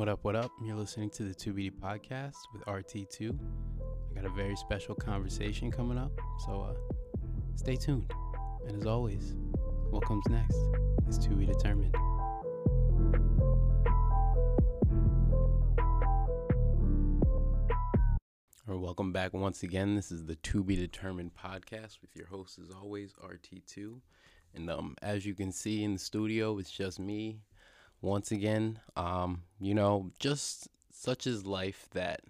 What up, what up? You're listening to the 2BD podcast with RT2. I got a very special conversation coming up, so uh, stay tuned. And as always, what comes next is to be determined. Welcome back once again. This is the To Be Determined podcast with your host, as always, RT2. And um, as you can see in the studio, it's just me once again. Um, you know, just such is life that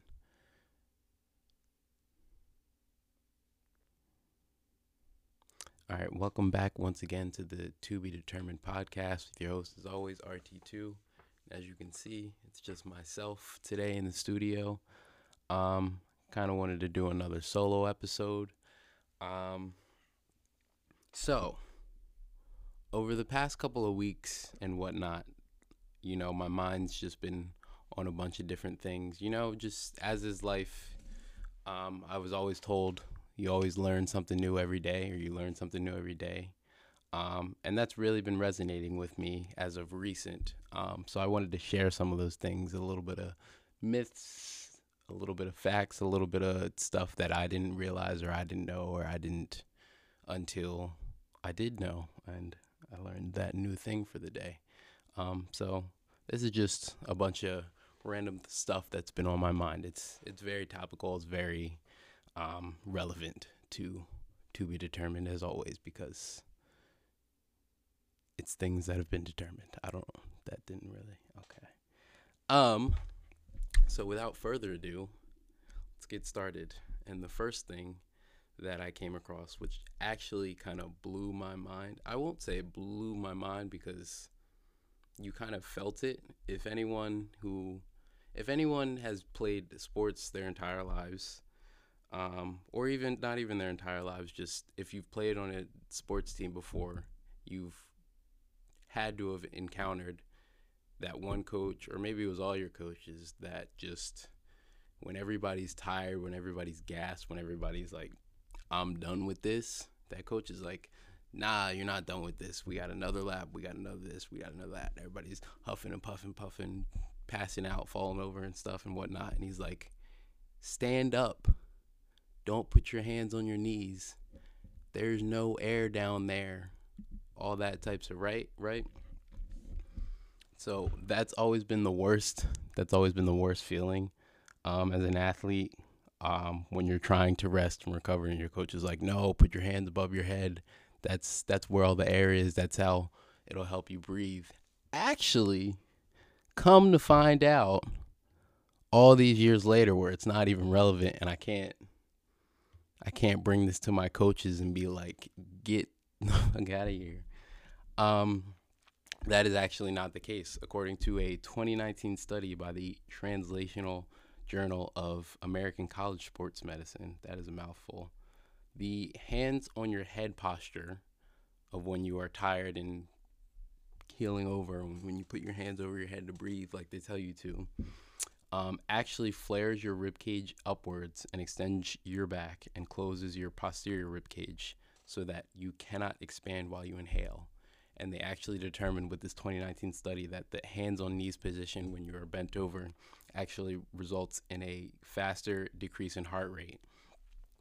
All right, welcome back once again to the To Be Determined podcast with your host, as always, RT2. As you can see, it's just myself today in the studio. Um, kind of wanted to do another solo episode. Um, so, over the past couple of weeks and whatnot, you know, my mind's just been on a bunch of different things. You know, just as is life, um, I was always told you always learn something new every day, or you learn something new every day. Um, and that's really been resonating with me as of recent. Um, so I wanted to share some of those things, a little bit of myths, a little bit of facts, a little bit of stuff that I didn't realize or I didn't know or I didn't until I did know. And I learned that new thing for the day. Um, so this is just a bunch of random stuff that's been on my mind. It's it's very topical. It's very um, relevant to to be determined as always because it's things that have been determined. I don't. That didn't really. Okay. Um. So without further ado, let's get started. And the first thing that I came across, which actually kind of blew my mind. I won't say blew my mind because you kind of felt it. If anyone who, if anyone has played sports their entire lives, um, or even not even their entire lives, just if you've played on a sports team before, you've had to have encountered that one coach, or maybe it was all your coaches, that just when everybody's tired, when everybody's gassed, when everybody's like, I'm done with this, that coach is like, nah, you're not done with this. We got another lap. We got another this. We got another that. Everybody's huffing and puffing, puffing, passing out, falling over and stuff and whatnot. And he's like, stand up. Don't put your hands on your knees. There's no air down there. All that types of right, right? So that's always been the worst. That's always been the worst feeling um, as an athlete um, when you're trying to rest and recover, and your coach is like, "No, put your hands above your head that's that's where all the air is. That's how it'll help you breathe. Actually, come to find out all these years later where it's not even relevant and I can't I can't bring this to my coaches and be like, get out of here. Um, that is actually not the case, according to a 2019 study by the Translational Journal of American College Sports Medicine. That is a mouthful the hands on your head posture of when you are tired and healing over, when you put your hands over your head to breathe like they tell you to, um, actually flares your rib cage upwards and extends your back and closes your posterior rib cage so that you cannot expand while you inhale. And they actually determined with this 2019 study that the hands on knees position when you are bent over actually results in a faster decrease in heart rate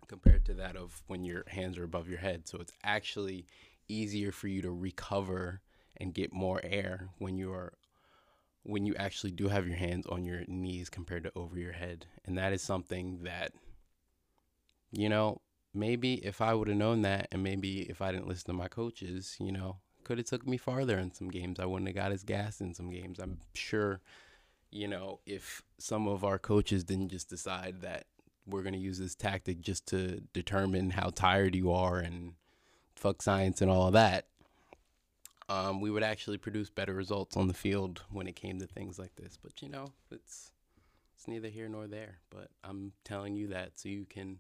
compared to that of when your hands are above your head. So it's actually easier for you to recover and get more air when you are when you actually do have your hands on your knees compared to over your head. And that is something that you know, maybe if I would have known that and maybe if I didn't listen to my coaches, you know, could have took me farther in some games. I wouldn't have got as gas in some games. I'm sure, you know, if some of our coaches didn't just decide that we're going to use this tactic just to determine how tired you are and fuck science and all of that, um, we would actually produce better results on the field when it came to things like this. But you know, it's it's neither here nor there. But I'm telling you that so you can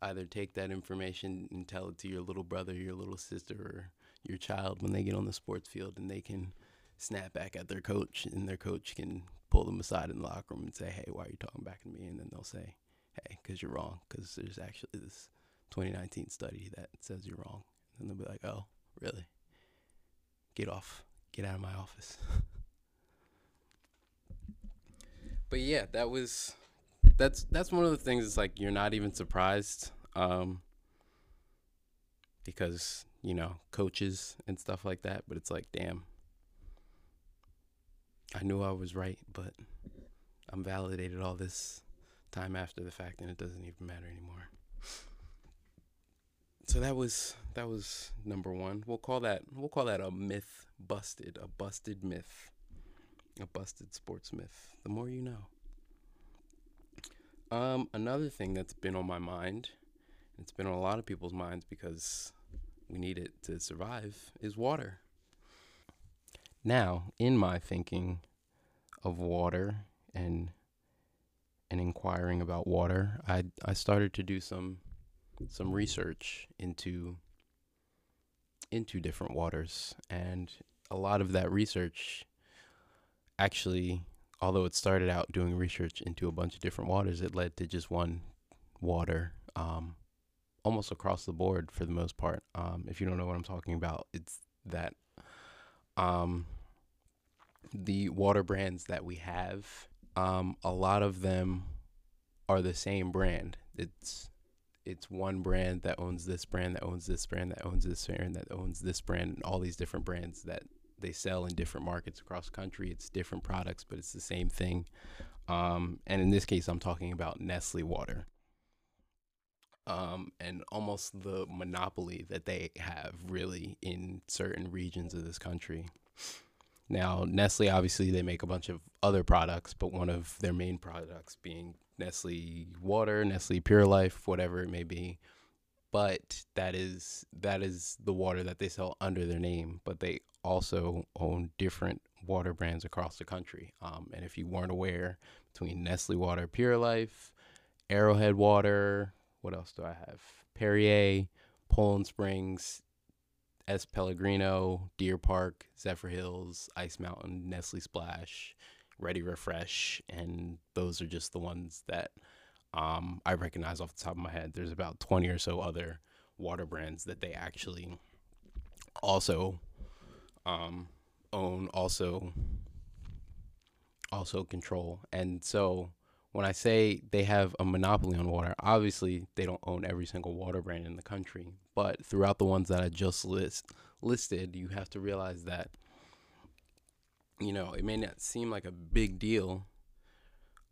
either take that information and tell it to your little brother, your little sister, or your child when they get on the sports field, and they can snap back at their coach, and their coach can pull them aside in the locker room and say, "Hey, why are you talking back to me?" And then they'll say, hey, because you're wrong, because there's actually this 2019 study that says you're wrong. And they'll be like, oh, really? Get off. Get out of my office. but yeah, that was that's that's one of the things. It's like you're not even surprised, um, because you know coaches and stuff like that. But it's like, damn, I knew I was right, but I'm validated all this time after the fact, and it doesn't even matter anymore. So that was that was number one. We'll call that we'll call that a myth busted, a busted myth, a busted sports myth. The more you know. Um, another thing that's been on my mind, it's been on a lot of people's minds because we need it to survive, is water. Now, in my thinking of water and and inquiring about water, I I started to do some some research into into different waters. And a lot of that research actually although it started out doing research into a bunch of different waters it led to just one water um, almost across the board for the most part. Um, if you don't know what i'm talking about it's that um, the water brands that we have um, a lot of them are the same brand. It's it's one brand that owns this brand that owns this brand that owns this brand that owns this brand and all these different brands that they sell in different markets across country. It's different products but it's the same thing. Um, and in this case i'm talking about nestle water. Um, and almost the monopoly that they have really in certain regions of this country now nestle obviously they make a bunch of other products but one of their main products being Nestle water, Nestle Pure Life, whatever it may be. But that is that is the water that they sell under their name. But they also own different water brands across the country. Um, and if you weren't aware, between Nestle Water Pure Life, Arrowhead Water, what else do I have? Perrier, Poland Springs, S. Pellegrino, Deer Park, Zephyrhills, Ice Mountain, Nestle Splash, Ready Refresh, and those are just the ones that um, I recognize off the top of my head. There's about 20 or so other water brands that they actually also um, own, also also control. And so when I say they have a monopoly on water, obviously they don't own every single water brand in the country, but throughout the ones that I just list listed, you have to realize that you know, it may not seem like a big deal.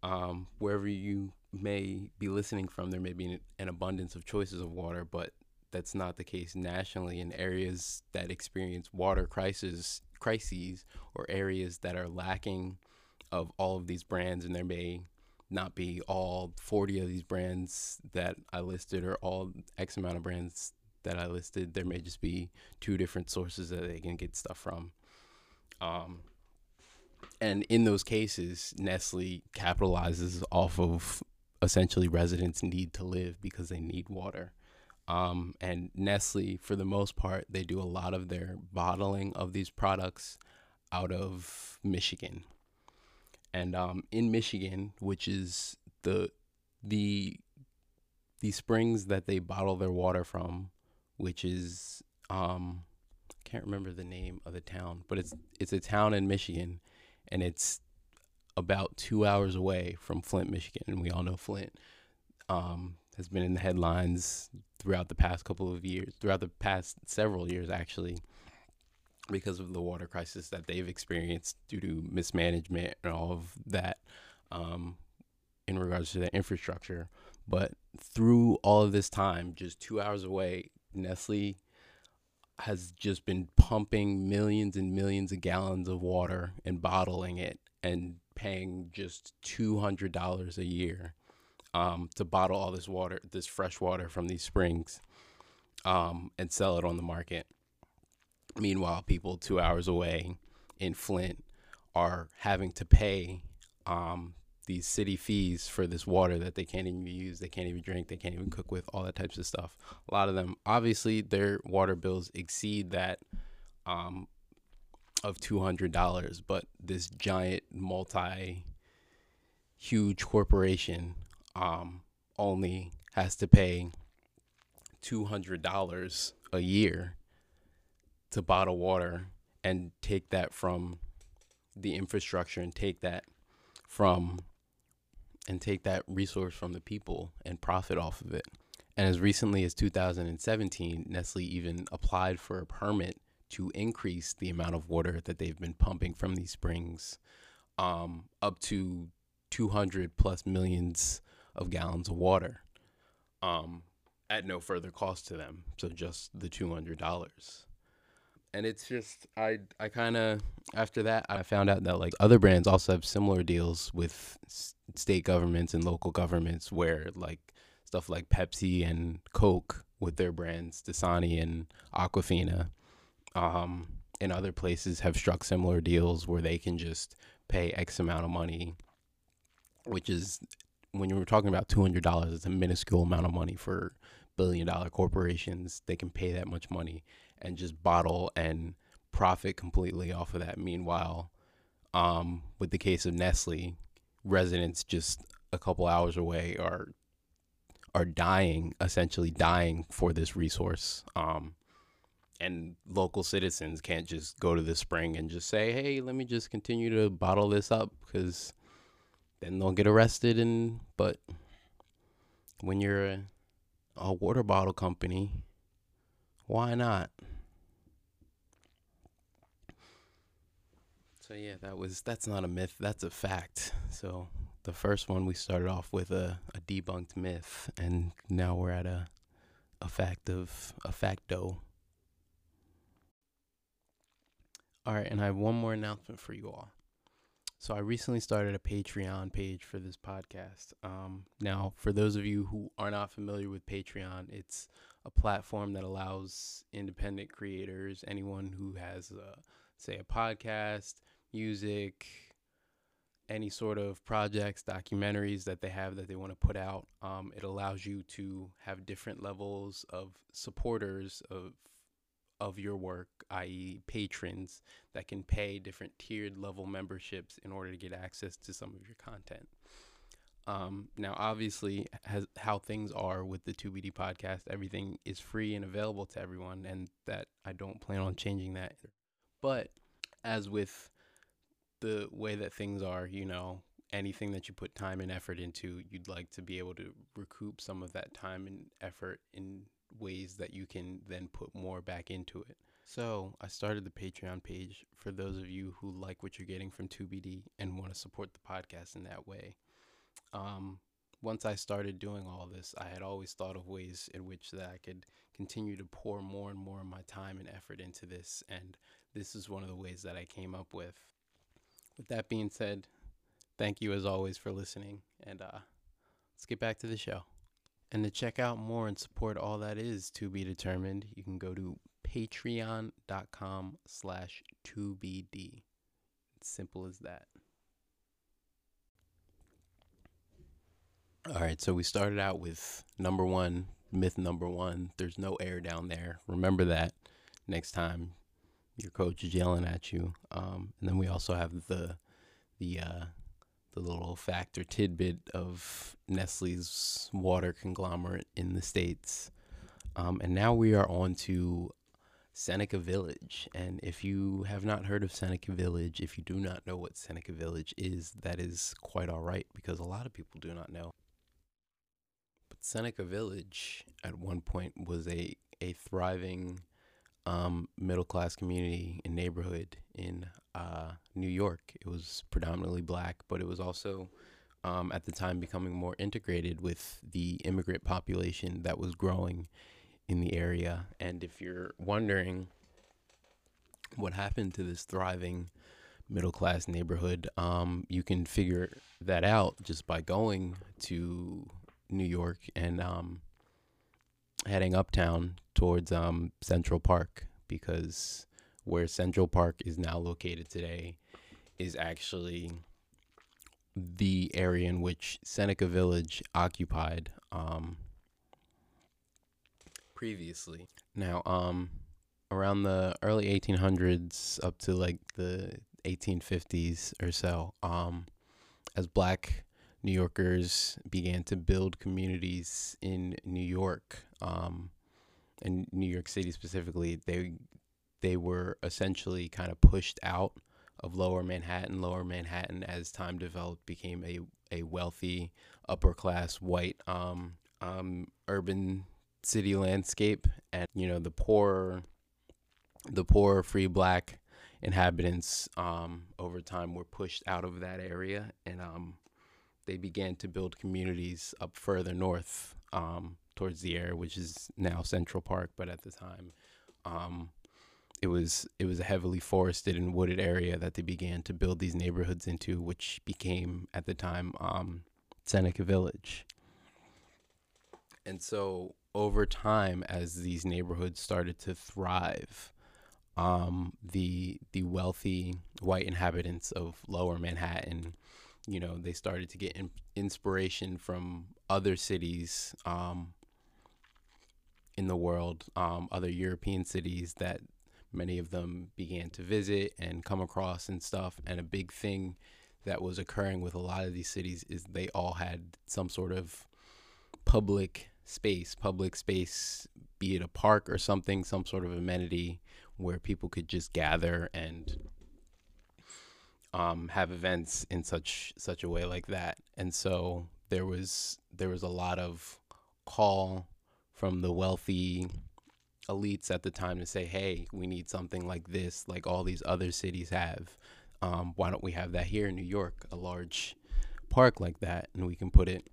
Um, wherever you may be listening from, there may be an, an abundance of choices of water, but that's not the case nationally in areas that experience water crisis crises or areas that are lacking of all of these brands and there may not be all 40 of these brands that I listed or all X amount of brands that I listed. There may just be two different sources that they can get stuff from. Um, and in those cases, Nestle capitalizes off of essentially residents' need to live because they need water. Um, and Nestle, for the most part, they do a lot of their bottling of these products out of Michigan. And um, in Michigan, which is the the the springs that they bottle their water from, which is um, I can't remember the name of the town, but it's it's a town in Michigan and it's about two hours away from Flint, Michigan. And we all know Flint um, has been in the headlines throughout the past couple of years, throughout the past several years, actually, because of the water crisis that they've experienced due to mismanagement and all of that um, in regards to the infrastructure. But through all of this time, just two hours away, Nestle has just been pumping millions and millions of gallons of water and bottling it and paying just $200 a year um, to bottle all this water, this fresh water from these springs um, and sell it on the market. Meanwhile, people two hours away in Flint are having to pay um, these city fees for this water that they can't even use, they can't even drink, they can't even cook with, all that types of stuff. A lot of them, obviously, their water bills exceed that um, of two hundred dollars, but this giant multi huge corporation um, only has to pay two hundred dollars a year to bottle water and take that from the infrastructure and take that from and take that resource from the people and profit off of it. And as recently as 2017, Nestle even applied for a permit to increase the amount of water that they've been pumping from these springs um, up to 200 plus millions of gallons of water um, at no further cost to them. So just the $200 and it's just I I kind of after that I found out that like other brands also have similar deals with s- state governments and local governments where like stuff like Pepsi and Coke with their brands Dasani and Aquafina um in other places have struck similar deals where they can just pay x amount of money which is when you were talking about $200 it's a minuscule amount of money for billion dollar corporations. They can pay that much money and just bottle and profit completely off of that. Meanwhile, um, with the case of Nestle, residents just a couple hours away are are dying, essentially dying for this resource. Um, and local citizens can't just go to the spring and just say, "Hey, let me just continue to bottle this up," because then they'll get arrested. And but when you're a, a water bottle company, why not? So yeah, that was that's not a myth, that's a fact. So the first one we started off with a, a debunked myth and now we're at a a fact of a facto. All right, and I have one more announcement for you all. So I recently started a Patreon page for this podcast. Um, now, for those of you who are not familiar with Patreon, it's a platform that allows independent creators, anyone who has, a, say, a podcast, music, any sort of projects, documentaries that they have that they want to put out. Um, it allows you to have different levels of supporters of of your work, i.e., patrons that can pay different tiered level memberships in order to get access to some of your content. Um, now, obviously, has, how things are with the 2BD podcast, everything is free and available to everyone, and that I don't plan on changing that. But as with the way that things are, you know, anything that you put time and effort into, you'd like to be able to recoup some of that time and effort in ways that you can then put more back into it. So, I started the Patreon page for those of you who like what you're getting from 2BD and want to support the podcast in that way. Um, once I started doing all this, I had always thought of ways in which that I could continue to pour more and more of my time and effort into this, and this is one of the ways that I came up with. With that being said, thank you as always for listening, and uh, let's get back to the show. And to check out more and support all that is to be determined, you can go to patreon.com slash 2bd. It's simple as that. All right, so we started out with number one, myth number one. There's no air down there. Remember that next time your coach is yelling at you. Um, and then we also have the the uh, the little fact or tidbit of Nestle's water conglomerate in the states. Um, and now we are on to Seneca Village. And if you have not heard of Seneca Village, if you do not know what Seneca Village is, that is quite all right because a lot of people do not know. But Seneca Village at one point was a, a thriving um, middle class community and neighborhood in uh, New York. It was predominantly black, but it was also um, at the time becoming more integrated with the immigrant population that was growing in the area. And if you're wondering what happened to this thriving middle class neighborhood, um, you can figure that out just by going to New York and um, heading uptown towards um, Central Park because where Central Park is now located today is actually the area in which Seneca Village occupied um, previously. Now, um, around the early 1800s up to like the 1850s or so, um, as black New Yorkers began to build communities in New York, um, in New York City specifically, they they were essentially kind of pushed out of Lower Manhattan. Lower Manhattan, as time developed, became a a wealthy upper class white um, um, urban city landscape, and you know the poor, the poor free black inhabitants um, over time were pushed out of that area, and um, they began to build communities up further north um, towards the area, which is now Central Park, but at the time. Um, it was it was a heavily forested and wooded area that they began to build these neighborhoods into, which became at the time um, Seneca Village. And so over time, as these neighborhoods started to thrive, um, the the wealthy white inhabitants of Lower Manhattan, you know, they started to get in- inspiration from other cities um, in the world, um, other European cities that many of them began to visit and come across and stuff. And a big thing that was occurring with a lot of these cities is they all had some sort of public space, public space, be it a park or something, some sort of amenity where people could just gather and um, have events in such such a way like that. And so there was there was a lot of call from the wealthy elites at the time to say, "Hey, we need something like this, like all these other cities have. Um, why don't we have that here in New York, a large park like that, and we can put it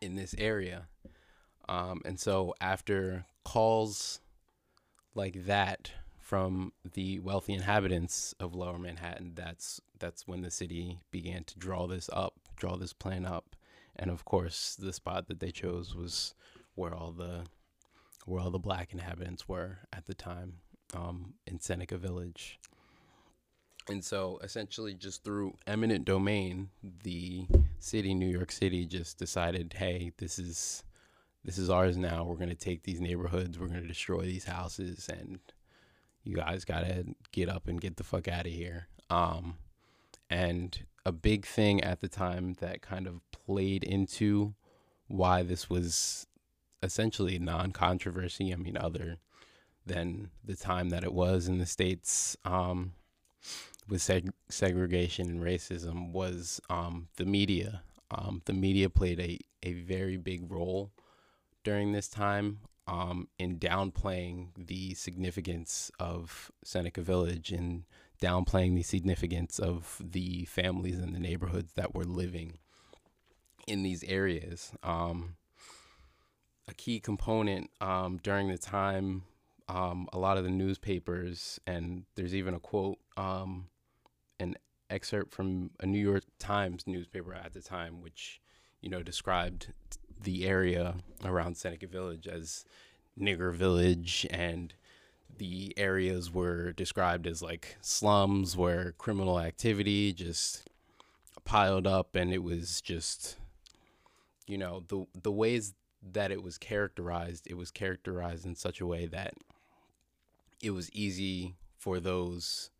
in this area?" Um, and so after calls like that from the wealthy inhabitants of Lower Manhattan, that's that's when the city began to draw this up, draw this plan up, and of course, the spot that they chose was where all the where all the black inhabitants were at the time um, in Seneca Village. And so, essentially, just through eminent domain, the city, New York City, just decided, hey, this is this is ours now. We're gonna take these neighborhoods. We're gonna destroy these houses, and you guys gotta get up and get the fuck out of here. Um, and a big thing at the time that kind of played into why this was essentially non-controversy. I mean, other than the time that it was in the states um, with seg- segregation and racism was um, the media. Um, the media played a, a very big role during this time um, in downplaying the significance of Seneca Village and downplaying the significance of the families and the neighborhoods that were living in these areas. Um, a key component um, during the time. Um, a lot of the newspapers, and there's even a quote, um, an excerpt from a New York Times newspaper at the time, which you know described the area around Seneca Village as nigger village and the areas were described as like slums where criminal activity just piled up and it was just you know the the ways that it was characterized, it was characterized in such a way that it was easy for those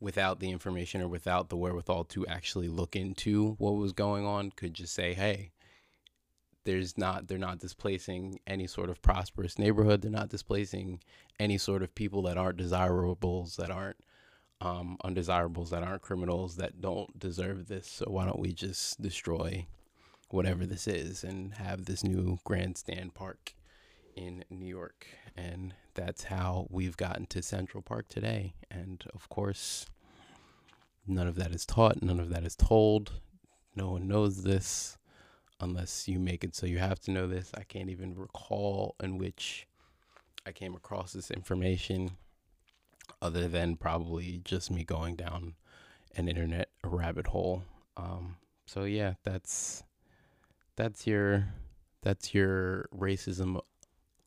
without the information or without the wherewithal to actually look into what was going on could just say, hey, there's not they're not displacing any sort of prosperous neighborhood. They're not displacing any sort of people that aren't desirables, that aren't um, undesirables, that aren't criminals, that don't deserve this. So why don't we just destroy whatever this is and have this new grandstand park in New York. And that's how we've gotten to Central Park today. And of course, none of that is taught, none of that is told. No one knows this unless you make it so you have to know this. I can't even recall in which I came across this information other than probably just me going down an internet rabbit hole. Um, so yeah, that's that's your that's your racism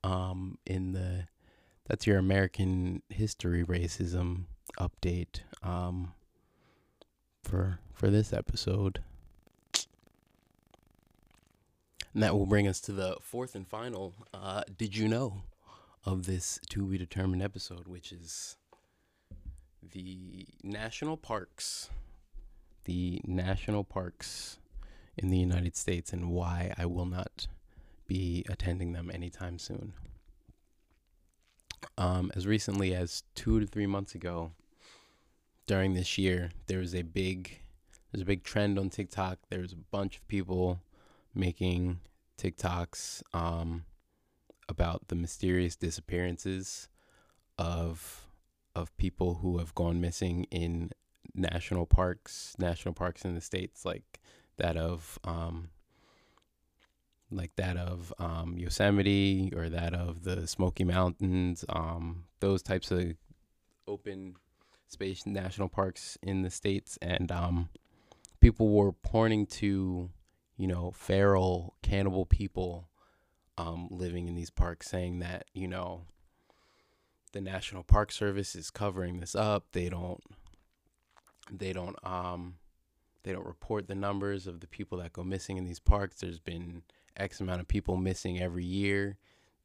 um in the that's your American history racism update um for for this episode. And that will bring us to the fourth and final uh did you know of this to be determined episode which is the national parks the national parks in the United States and why I will not be attending them anytime soon. Um, as recently as two to three months ago, during this year, there was a big there's a big trend on TikTok. There's a bunch of people making TikToks um, about the mysterious disappearances of of people who have gone missing in national parks, national parks in the states, like that of um, like that of um, Yosemite or that of the Smoky Mountains, um, those types of open space national parks in the states, and um, people were pointing to, you know, feral cannibal people um, living in these parks, saying that you know the National Park Service is covering this up. They don't they don't um they don't report the numbers of the people that go missing in these parks. There's been X amount of people missing every year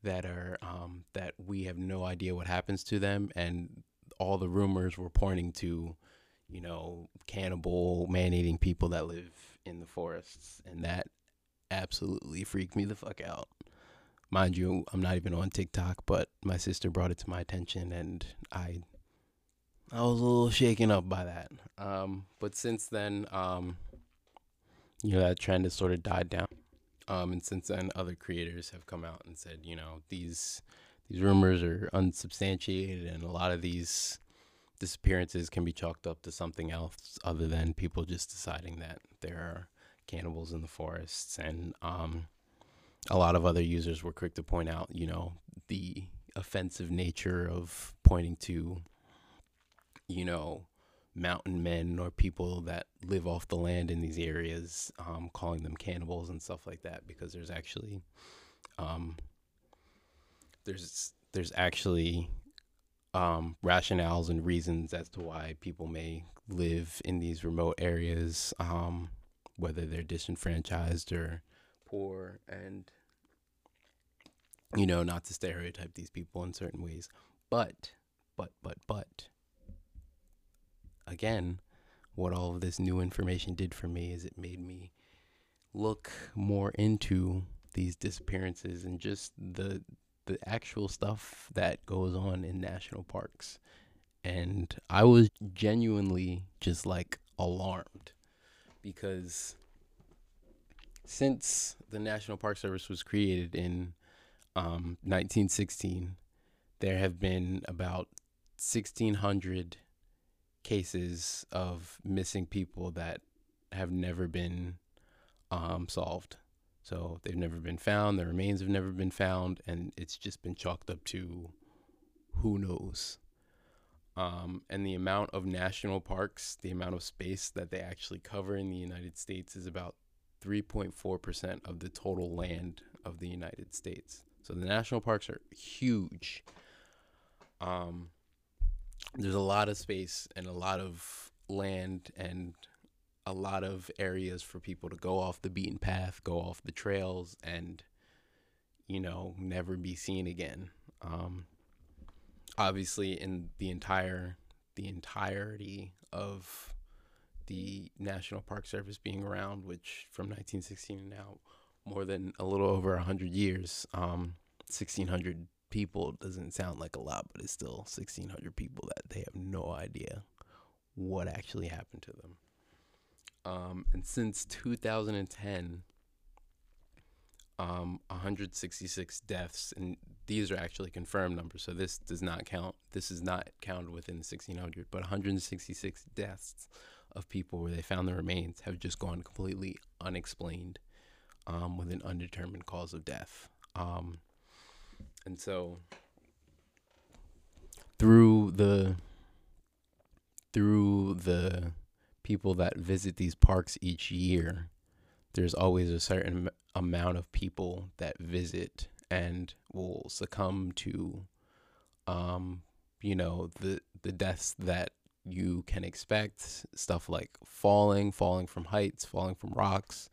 that are um, that we have no idea what happens to them, and all the rumors were pointing to, you know, cannibal, man-eating people that live in the forests, and that absolutely freaked me the fuck out. Mind you, I'm not even on TikTok, but my sister brought it to my attention, and I, I was a little shaken up by that. Um, but since then, um, you know, that trend has sort of died down. Um, and since then, other creators have come out and said, you know, these these rumors are unsubstantiated, and a lot of these disappearances can be chalked up to something else other than people just deciding that there are cannibals in the forests. And um, a lot of other users were quick to point out, you know, the offensive nature of pointing to, you know, mountain men or people that live off the land in these areas, um, calling them cannibals and stuff like that, because there's actually, um, there's there's actually um, rationales and reasons as to why people may live in these remote areas, um, whether they're disenfranchised or poor, and you know, not to stereotype these people in certain ways, but but but but again, what all of this new information did for me is it made me look more into these disappearances and just the the actual stuff that goes on in national parks. And I was genuinely just like alarmed because since the National Park Service was created in um, 1916, there have been about 1,600 cases of missing people that have never been um, solved. So they've never been found, their remains have never been found, and it's just been chalked up to who knows. Um, and the amount of national parks, the amount of space that they actually cover in the United States is about 3.4% of the total land of the United States. So the national parks are huge. Um, there's a lot of space and a lot of land and a lot of areas for people to go off the beaten path, go off the trails, and you know never be seen again. Um, obviously, in the entire the entirety of the National Park Service being around, which from 1916 to now, more than a little over 100 years, um, 1,600 people doesn't sound like a lot, but it's still 1,600 people that they have no idea what actually happened to them. Um, and since 2010, um, 166 deaths, and these are actually confirmed numbers. So this does not count. This is not counted within the 1600, but 166 deaths of people where they found the remains have just gone completely unexplained, um, with an undetermined cause of death. Um, and so through the through the people that visit these parks each year, there's always a certain amount of people that visit and will succumb to um, you know, the the deaths that you can expect, stuff like falling, falling from heights, falling from rocks,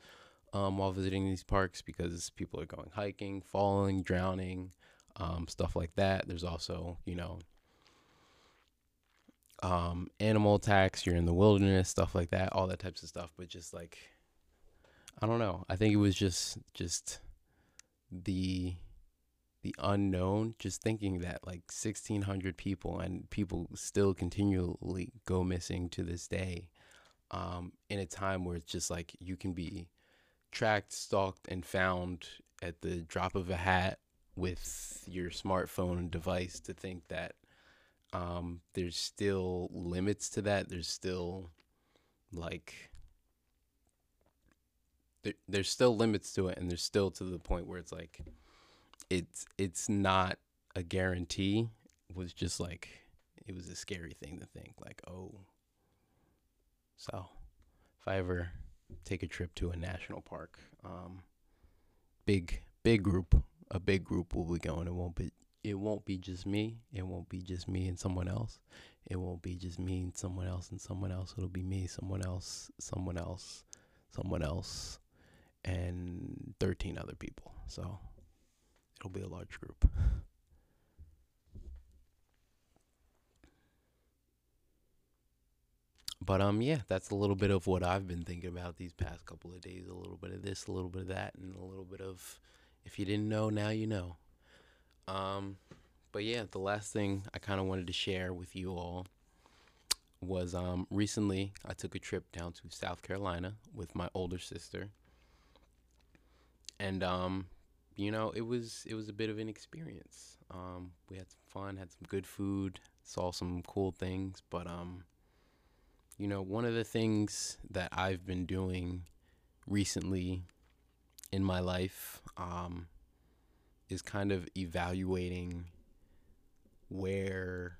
um, while visiting these parks because people are going hiking, falling, drowning, um, stuff like that. There's also, you know, um, animal attacks. You're in the wilderness, stuff like that, all that types of stuff. But just like, I don't know. I think it was just just the the unknown, just thinking that like 1,600 people and people still continually go missing to this day um, in a time where it's just like you can be tracked, stalked, and found at the drop of a hat with your smartphone device to think that um, there's still limits to that. There's still like there, there's still limits to it, and there's still to the point where it's like it's it's not a guarantee. It was just like it was a scary thing to think like, oh. So, if I ever take a trip to a national park, um, big big group, a big group will be going. It won't be it won't be just me. It won't be just me and someone else. It won't be just me and someone else and someone else. It'll be me, someone else, someone else, someone else, and 13 other people. So it'll be a large group. But um yeah, that's a little bit of what I've been thinking about these past couple of days, a little bit of this, a little bit of that, and a little bit of if you didn't know, now you know. Um, but yeah, the last thing I kind of wanted to share with you all was um, recently I took a trip down to South Carolina with my older sister, and um, you know it was it was a bit of an experience. Um, we had some fun, had some good food, saw some cool things, but um, you know one of the things that I've been doing recently in my life um, is kind of evaluating where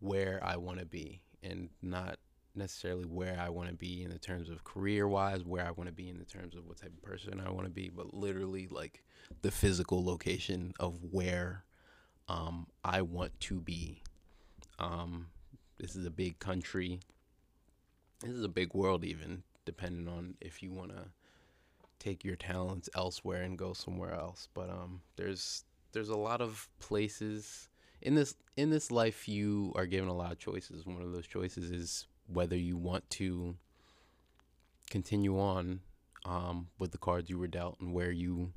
where I want to be and not necessarily where I want to be in the terms of career wise, where I want to be in the terms of what type of person I want to be, but literally like the physical location of where um, I want to be. Um, this is a big country. This is a big world, even depending on if you want to take your talents elsewhere and go somewhere else. But um, there's there's a lot of places in this in this life you are given a lot of choices. One of those choices is whether you want to continue on um, with the cards you were dealt and where you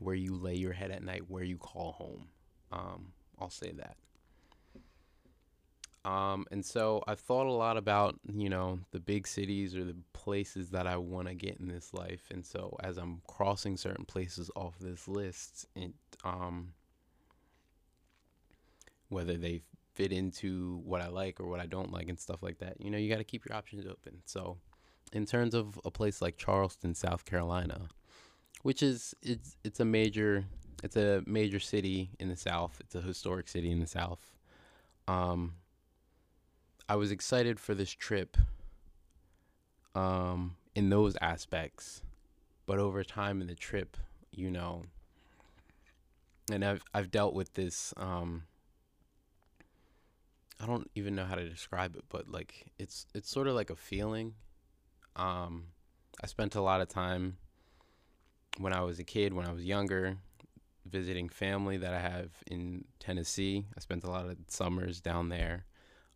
where you lay your head at night, where you call home. Um, I'll say that. Um, and so I've thought a lot about, you know, the big cities or the places that I want to get in this life. And so as I'm crossing certain places off this list, it, um, whether they fit into what I like or what I don't like and stuff like that, you know, you got to keep your options open. So in terms of a place like Charleston, South Carolina, which is, it's, it's a major, it's a major city in the South. It's a historic city in the South. Um, I was excited for this trip um, in those aspects, but over time in the trip, you know, and I've I've dealt with this. Um, I don't even know how to describe it, but like it's it's sort of like a feeling. Um, I spent a lot of time when I was a kid, when I was younger, visiting family that I have in Tennessee. I spent a lot of summers down there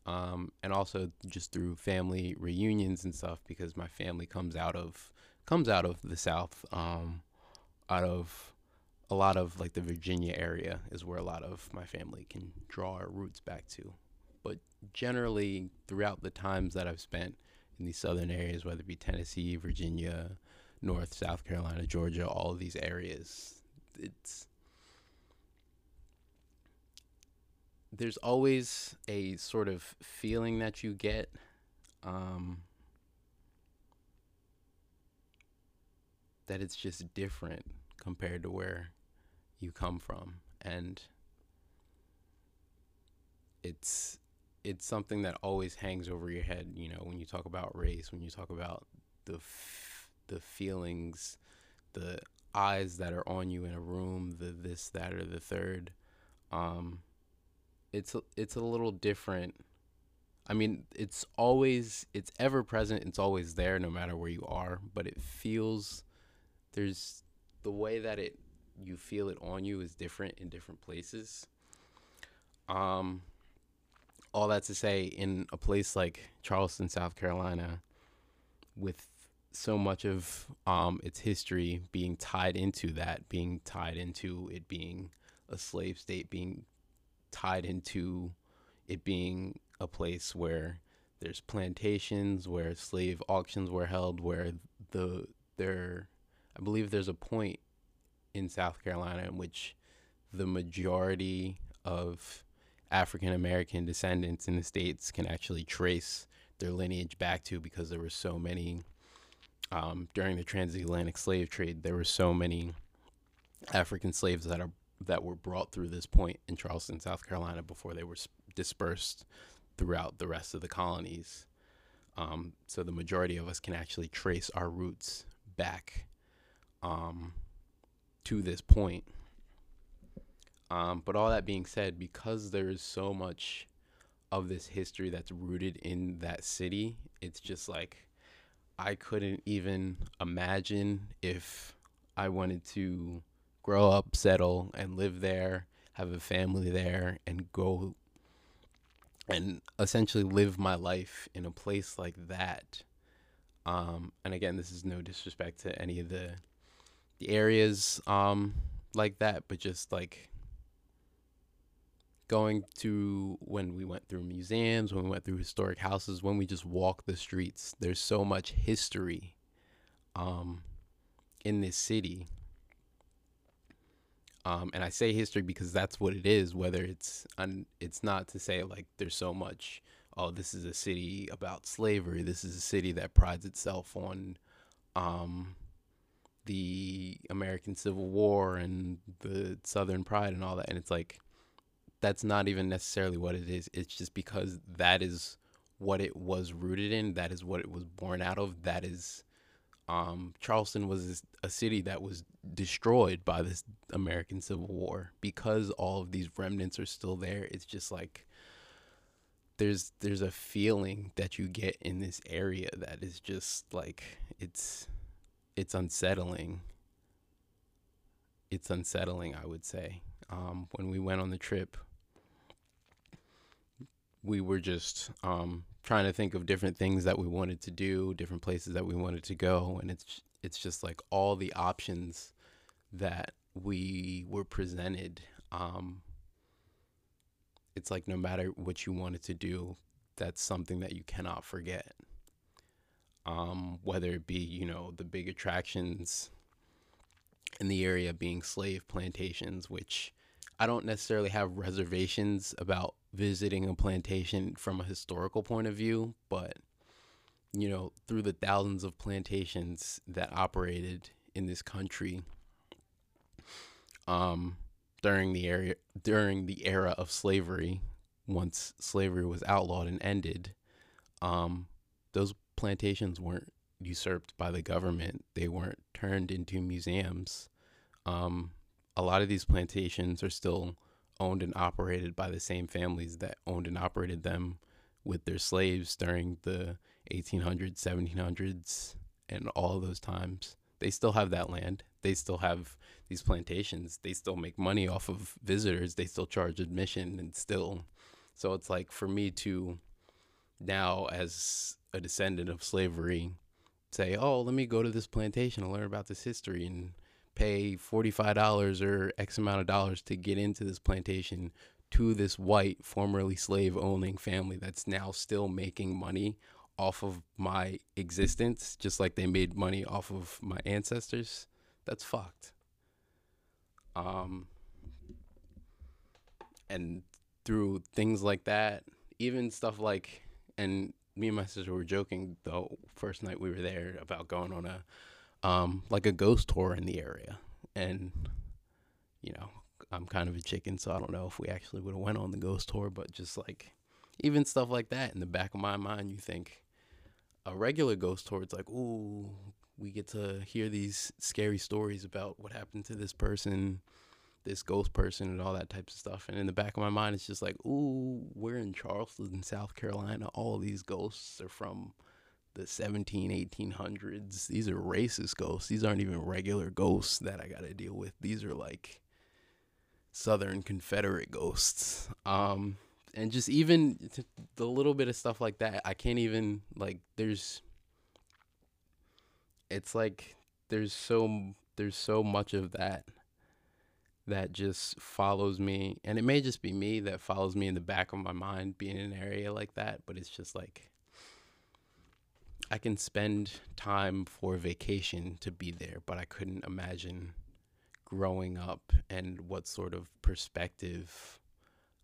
um, and also just through family reunions and stuff because my family comes out of comes out of the South, um, out of a lot of like the Virginia area is where a lot of my family can draw our roots back to. But generally, throughout the times that I've spent in these southern areas, whether it be Tennessee, Virginia, North, South Carolina, Georgia, all of these areas, it's there's always a sort of feeling that you get um, that it's just different compared to where you come from. And it's it's something that always hangs over your head you know when you talk about race when you talk about the f- the feelings the eyes that are on you in a room the this that or the third. Um, it's it's a little different. I mean, it's always it's ever present. It's always there, no matter where you are. But it feels there's the way that it you feel it on you is different in different places. Um, all that to say, in a place like Charleston, South Carolina, with so much of um, its history being tied into that, being tied into it being a slave state being tied into it being a place where there's plantations where slave auctions were held where the there I believe there's a point in South Carolina in which the majority of African American descendants in the states can actually trace their lineage back to because there were so many um, during the transatlantic slave trade. There were so many African slaves that are that were brought through this point in Charleston, South Carolina, before they were dispersed throughout the rest of the colonies. Um, so the majority of us can actually trace our roots back um, to this point. Um, but all that being said, because there is so much of this history that's rooted in that city, it's just like I couldn't even imagine if I wanted to grow up, settle, and live there, have a family there, and go and essentially live my life in a place like that. Um, and again, this is no disrespect to any of the the areas um, like that, but just like going to when we went through museums, when we went through historic houses, when we just walk the streets, there's so much history um, in this city. Um, and I say history because that's what it is. Whether it's un, it's not to say like there's so much. Oh, this is a city about slavery. This is a city that prides itself on um, the American Civil War and the Southern Pride and all that. And it's like that's not even necessarily what it is. It's just because that is what it was rooted in. That is what it was born out of. That is, um, Charleston was a city that was destroyed by this American Civil War because all of these remnants are still there. It's just like there's there's a feeling that you get in this area that is just like it's it's unsettling. It's unsettling, I would say. Um, when we went on the trip, we were just um, trying to think of different things that we wanted to do, different places that we wanted to go, and it's it's just like all the options that we were presented. Um, it's like no matter what you wanted to do, that's something that you cannot forget. Um, whether it be you know the big attractions in the area being slave plantations, which I don't necessarily have reservations about visiting a plantation from a historical point of view, but you know, through the thousands of plantations that operated in this country um, during the area during the era of slavery, once slavery was outlawed and ended, um, those plantations weren't usurped by the government. They weren't turned into museums. Um, a lot of these plantations are still owned and operated by the same families that owned and operated them with their slaves during the 1800s, 1700s, and all those times. They still have that land. They still have these plantations. They still make money off of visitors. They still charge admission and still. So it's like for me to now, as a descendant of slavery, say, oh, let me go to this plantation and learn about this history and pay $45 or X amount of dollars to get into this plantation to this white, formerly slave owning family that's now still making money off of my existence, just like they made money off of my ancestors. That's fucked. Um, and through things like that, even stuff like, and me and my sister were joking the first night we were there about going on a um, like a ghost tour in the area. And, you know, I'm kind of a chicken, so I don't know if we actually would have went on the ghost tour, but just like even stuff like that in the back of my mind, you think a regular ghost tour, it's like, ooh, we get to hear these scary stories about what happened to this person, this ghost person, and all that types of stuff. And in the back of my mind, it's just like, ooh, we're in Charleston, South Carolina. All these ghosts are from the 17 1800s these are racist ghosts. These aren't even regular ghosts that i gotta deal with. These are like southern confederate ghosts. Um and just even the little bit of stuff like that i can't even like there's it's like there's so there's so much of that that just follows me. And it may just be me that follows me in the back of my mind being in an area like that but it's just like i can spend time for vacation to be there but i couldn't imagine growing up and what sort of perspective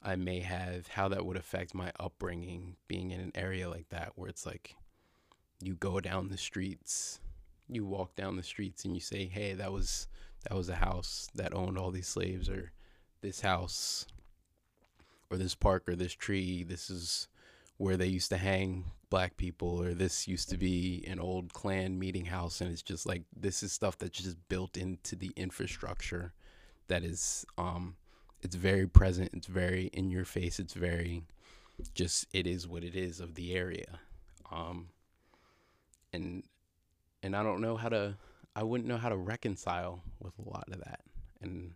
i may have how that would affect my upbringing being in an area like that where it's like you go down the streets you walk down the streets and you say hey that was that was a house that owned all these slaves or this house or this park or this tree this is where they used to hang black people or this used to be an old Klan meeting house and it's just like this is stuff that's just built into the infrastructure that is um it's very present it's very in your face it's very just it is what it is of the area um and and I don't know how to I wouldn't know how to reconcile with a lot of that. And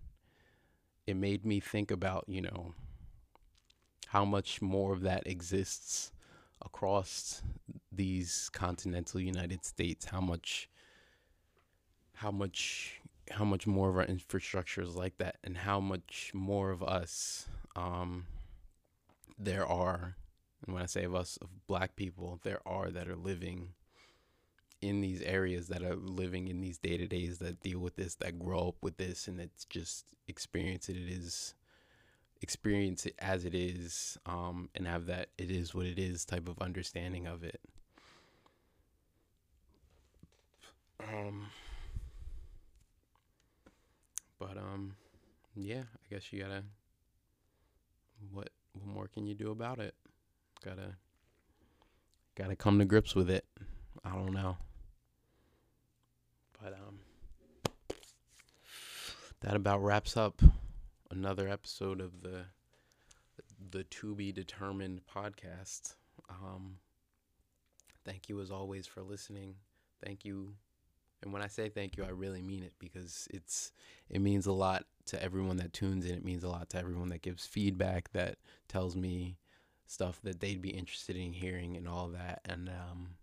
it made me think about, you know, how much more of that exists across these continental United States, how much how much how much more of our infrastructure is like that and how much more of us um, there are and when I say of us of black people there are that are living in these areas that are living in these day to days that deal with this, that grow up with this, and it's just experience it. It is experience it as it is, um, and have that it is what it is type of understanding of it. Um, but um, yeah, I guess you gotta. What what more can you do about it? Gotta gotta come to grips with it. I don't know. But um that about wraps up another episode of the the to be determined podcast. Um thank you as always for listening. Thank you. And when I say thank you, I really mean it because it's it means a lot to everyone that tunes in. It means a lot to everyone that gives feedback that tells me stuff that they'd be interested in hearing and all that. And um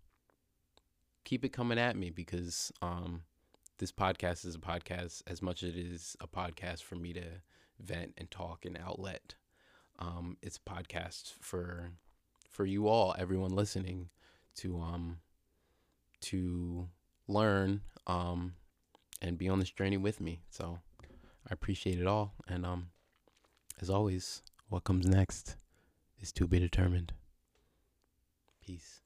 keep it coming at me because um, this podcast is a podcast as much as it is a podcast for me to vent and talk and outlet. Um, it's a podcast for for you all, everyone listening, to um to learn um and be on this journey with me. So I appreciate it all, and um as always, what comes next is to be determined. Peace.